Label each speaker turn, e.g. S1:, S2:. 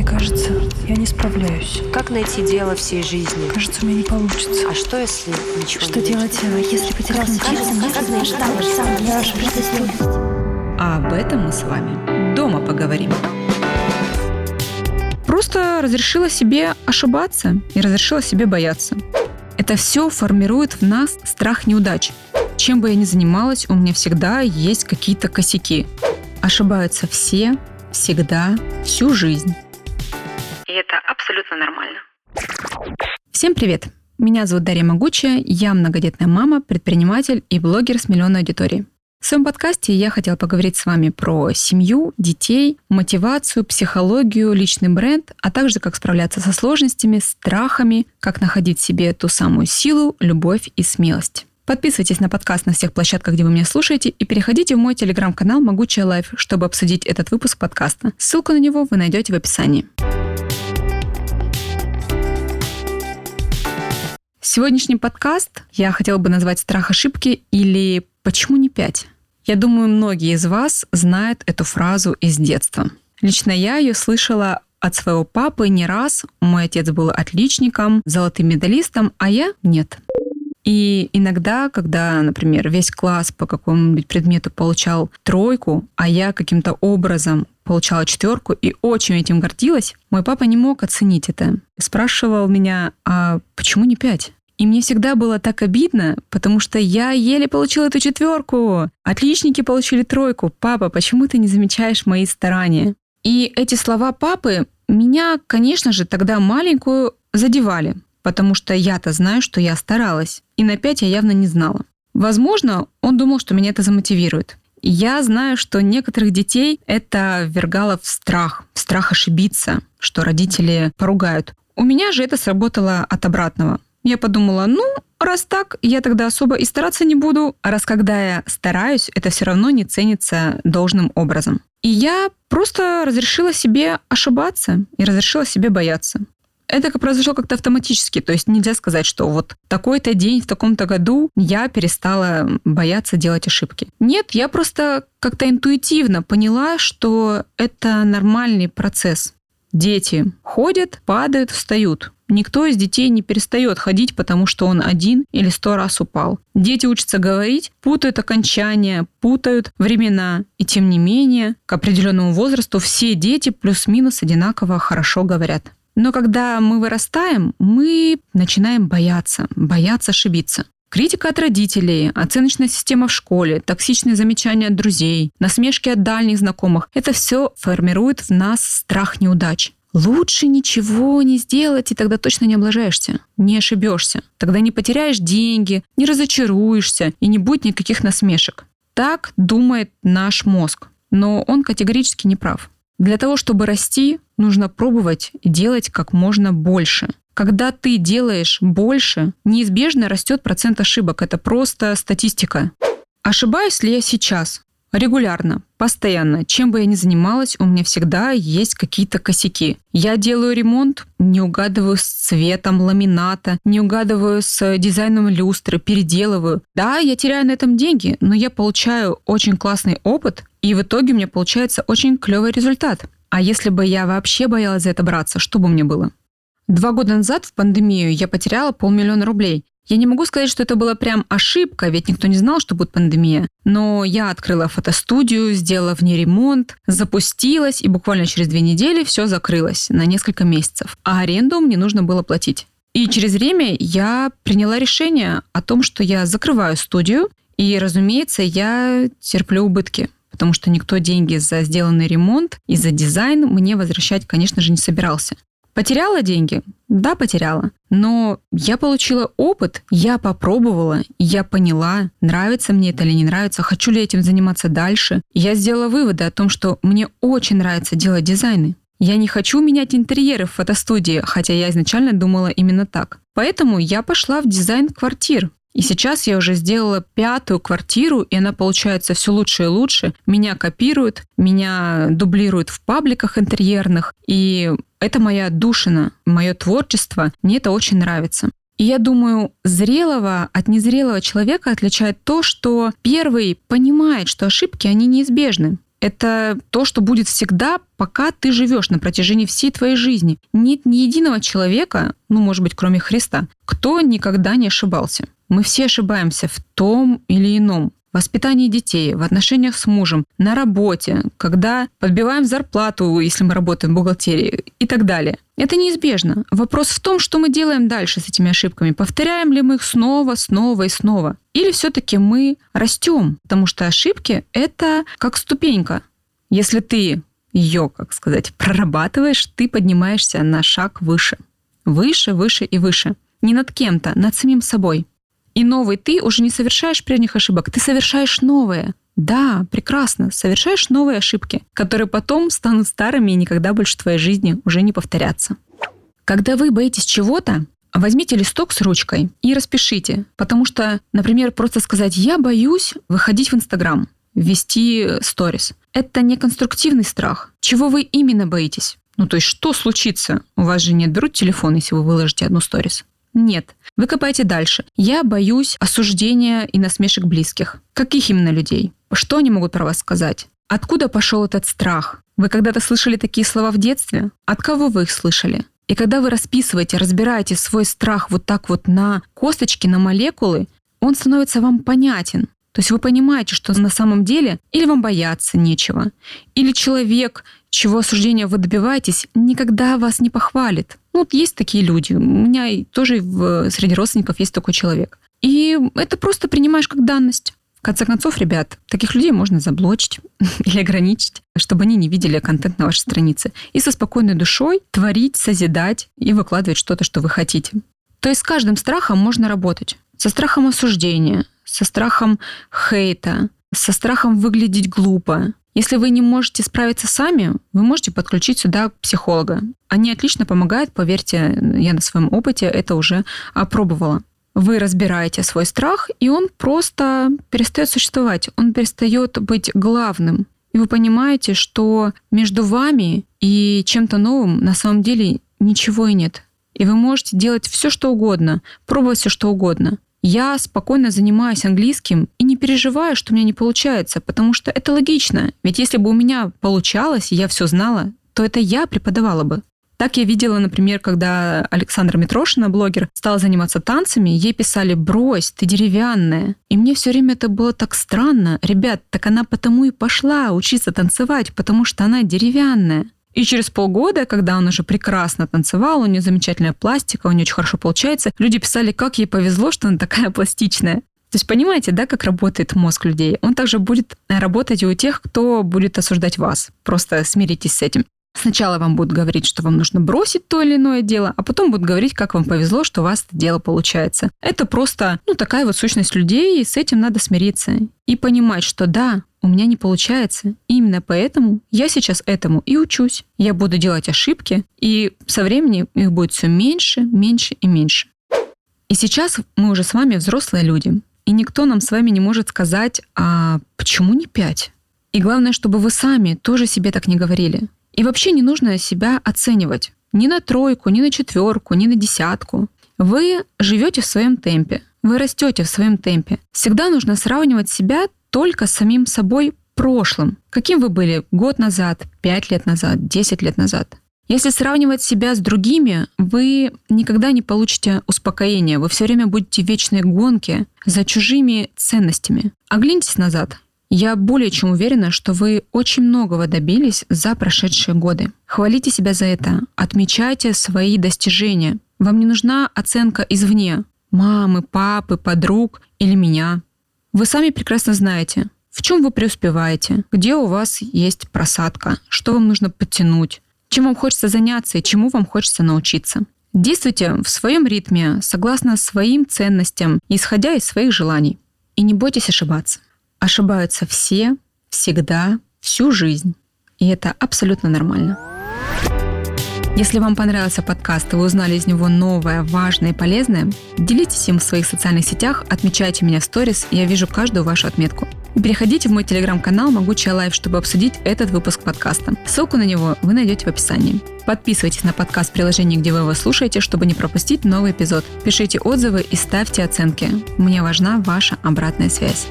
S1: Мне кажется, я не справляюсь.
S2: Как найти дело всей жизни?
S1: Кажется, у меня не получится.
S2: А что, если ничего
S1: Что
S2: не
S1: делать, а, если потерять
S3: А об этом мы с вами дома поговорим. Просто разрешила себе ошибаться и разрешила себе бояться. Это все формирует в нас страх неудач. Чем бы я ни занималась, у меня всегда есть какие-то косяки. Ошибаются все, всегда, всю жизнь.
S2: И это абсолютно нормально.
S3: Всем привет! Меня зовут Дарья Могучая, я многодетная мама, предприниматель и блогер с миллионной аудиторией. В своем подкасте я хотела поговорить с вами про семью, детей, мотивацию, психологию, личный бренд, а также как справляться со сложностями, страхами, как находить себе ту самую силу, любовь и смелость. Подписывайтесь на подкаст на всех площадках, где вы меня слушаете, и переходите в мой телеграм-канал «Могучая Life», чтобы обсудить этот выпуск подкаста. Ссылку на него вы найдете в описании. Сегодняшний подкаст я хотела бы назвать «Страх ошибки» или «Почему не пять?». Я думаю, многие из вас знают эту фразу из детства. Лично я ее слышала от своего папы не раз. Мой отец был отличником, золотым медалистом, а я нет. И иногда, когда, например, весь класс по какому-нибудь предмету получал тройку, а я каким-то образом получала четверку и очень этим гордилась, мой папа не мог оценить это. Спрашивал меня, а почему не пять? И мне всегда было так обидно, потому что я еле получила эту четверку. Отличники получили тройку. Папа, почему ты не замечаешь мои старания? И эти слова папы меня, конечно же, тогда маленькую задевали, потому что я-то знаю, что я старалась. И на пять я явно не знала. Возможно, он думал, что меня это замотивирует. Я знаю, что некоторых детей это ввергало в страх, в страх ошибиться, что родители поругают. У меня же это сработало от обратного. Я подумала, ну, раз так, я тогда особо и стараться не буду. А раз когда я стараюсь, это все равно не ценится должным образом. И я просто разрешила себе ошибаться и разрешила себе бояться. Это как произошло как-то автоматически, то есть нельзя сказать, что вот такой-то день в таком-то году я перестала бояться делать ошибки. Нет, я просто как-то интуитивно поняла, что это нормальный процесс. Дети ходят, падают, встают. Никто из детей не перестает ходить, потому что он один или сто раз упал. Дети учатся говорить, путают окончания, путают времена. И тем не менее, к определенному возрасту все дети плюс-минус одинаково хорошо говорят. Но когда мы вырастаем, мы начинаем бояться, бояться ошибиться. Критика от родителей, оценочная система в школе, токсичные замечания от друзей, насмешки от дальних знакомых – это все формирует в нас страх неудач. Лучше ничего не сделать, и тогда точно не облажаешься, не ошибешься. Тогда не потеряешь деньги, не разочаруешься и не будет никаких насмешек. Так думает наш мозг, но он категорически не прав. Для того, чтобы расти, нужно пробовать делать как можно больше. Когда ты делаешь больше, неизбежно растет процент ошибок. Это просто статистика. Ошибаюсь ли я сейчас? Регулярно, постоянно. Чем бы я ни занималась, у меня всегда есть какие-то косяки. Я делаю ремонт, не угадываю с цветом ламината, не угадываю с дизайном люстры, переделываю. Да, я теряю на этом деньги, но я получаю очень классный опыт, и в итоге у меня получается очень клевый результат. А если бы я вообще боялась за это браться, что бы мне было? Два года назад в пандемию я потеряла полмиллиона рублей. Я не могу сказать, что это была прям ошибка, ведь никто не знал, что будет пандемия. Но я открыла фотостудию, сделала в ней ремонт, запустилась, и буквально через две недели все закрылось на несколько месяцев. А аренду мне нужно было платить. И через время я приняла решение о том, что я закрываю студию, и, разумеется, я терплю убытки потому что никто деньги за сделанный ремонт и за дизайн мне возвращать, конечно же, не собирался. Потеряла деньги? Да, потеряла. Но я получила опыт, я попробовала, я поняла, нравится мне это или не нравится, хочу ли этим заниматься дальше. Я сделала выводы о том, что мне очень нравится делать дизайны. Я не хочу менять интерьеры в фотостудии, хотя я изначально думала именно так. Поэтому я пошла в дизайн квартир. И сейчас я уже сделала пятую квартиру, и она получается все лучше и лучше. Меня копируют, меня дублируют в пабликах интерьерных, и это моя душина, мое творчество. Мне это очень нравится. И я думаю, зрелого от незрелого человека отличает то, что первый понимает, что ошибки, они неизбежны. Это то, что будет всегда, пока ты живешь на протяжении всей твоей жизни. Нет ни единого человека, ну, может быть, кроме Христа, кто никогда не ошибался. Мы все ошибаемся в том или ином воспитании детей, в отношениях с мужем, на работе, когда подбиваем зарплату, если мы работаем в бухгалтерии и так далее. Это неизбежно. Вопрос в том, что мы делаем дальше с этими ошибками. Повторяем ли мы их снова, снова и снова? Или все-таки мы растем? Потому что ошибки — это как ступенька. Если ты ее, как сказать, прорабатываешь, ты поднимаешься на шаг выше. Выше, выше и выше. Не над кем-то, над самим собой. И новый ты уже не совершаешь прежних ошибок, ты совершаешь новые. Да, прекрасно, совершаешь новые ошибки, которые потом станут старыми и никогда больше в твоей жизни уже не повторятся. Когда вы боитесь чего-то, возьмите листок с ручкой и распишите. Потому что, например, просто сказать «я боюсь выходить в Инстаграм», вести сторис. Это не конструктивный страх. Чего вы именно боитесь? Ну, то есть, что случится? У вас же не отберут телефон, если вы выложите одну сторис. Нет. Вы копаете дальше. Я боюсь осуждения и насмешек близких. Каких именно людей? Что они могут про вас сказать? Откуда пошел этот страх? Вы когда-то слышали такие слова в детстве? От кого вы их слышали? И когда вы расписываете, разбираете свой страх вот так вот на косточки, на молекулы, он становится вам понятен. То есть вы понимаете, что на самом деле или вам бояться нечего, или человек, чего осуждения вы добиваетесь, никогда вас не похвалит. Ну, вот есть такие люди. У меня тоже в, среди родственников есть такой человек. И это просто принимаешь как данность. В конце концов, ребят, таких людей можно заблочить или ограничить, чтобы они не видели контент на вашей странице. И со спокойной душой творить, созидать и выкладывать что-то, что вы хотите. То есть с каждым страхом можно работать. Со страхом осуждения, со страхом хейта, со страхом выглядеть глупо. Если вы не можете справиться сами, вы можете подключить сюда психолога. Они отлично помогают, поверьте, я на своем опыте это уже опробовала. Вы разбираете свой страх, и он просто перестает существовать, он перестает быть главным. И вы понимаете, что между вами и чем-то новым на самом деле ничего и нет. И вы можете делать все, что угодно, пробовать все, что угодно. Я спокойно занимаюсь английским и не переживаю, что у меня не получается, потому что это логично. Ведь если бы у меня получалось, и я все знала, то это я преподавала бы. Так я видела, например, когда Александра Митрошина, блогер, стала заниматься танцами, ей писали «брось, ты деревянная». И мне все время это было так странно. Ребят, так она потому и пошла учиться танцевать, потому что она деревянная. И через полгода, когда он уже прекрасно танцевал, у нее замечательная пластика, у нее очень хорошо получается, люди писали, как ей повезло, что она такая пластичная. То есть понимаете, да, как работает мозг людей? Он также будет работать и у тех, кто будет осуждать вас. Просто смиритесь с этим. Сначала вам будут говорить, что вам нужно бросить то или иное дело, а потом будут говорить, как вам повезло, что у вас это дело получается. Это просто, ну, такая вот сущность людей, и с этим надо смириться. И понимать, что да, у меня не получается. И именно поэтому я сейчас этому и учусь. Я буду делать ошибки, и со временем их будет все меньше, меньше и меньше. И сейчас мы уже с вами взрослые люди. И никто нам с вами не может сказать, а почему не пять? И главное, чтобы вы сами тоже себе так не говорили. И вообще не нужно себя оценивать. Ни на тройку, ни на четверку, ни на десятку. Вы живете в своем темпе. Вы растете в своем темпе. Всегда нужно сравнивать себя только самим собой прошлым. Каким вы были год назад, пять лет назад, десять лет назад. Если сравнивать себя с другими, вы никогда не получите успокоения. Вы все время будете в вечной гонке за чужими ценностями. Огляньтесь назад. Я более чем уверена, что вы очень многого добились за прошедшие годы. Хвалите себя за это, отмечайте свои достижения. Вам не нужна оценка извне, мамы, папы, подруг или меня. Вы сами прекрасно знаете, в чем вы преуспеваете, где у вас есть просадка, что вам нужно подтянуть, чем вам хочется заняться и чему вам хочется научиться. Действуйте в своем ритме, согласно своим ценностям, исходя из своих желаний. И не бойтесь ошибаться. Ошибаются все, всегда, всю жизнь. И это абсолютно нормально. Если вам понравился подкаст и вы узнали из него новое, важное и полезное, делитесь им в своих социальных сетях, отмечайте меня в сторис, я вижу каждую вашу отметку. И переходите в мой телеграм-канал «Могучая лайф», чтобы обсудить этот выпуск подкаста. Ссылку на него вы найдете в описании. Подписывайтесь на подкаст в приложении, где вы его слушаете, чтобы не пропустить новый эпизод. Пишите отзывы и ставьте оценки. Мне важна ваша обратная связь.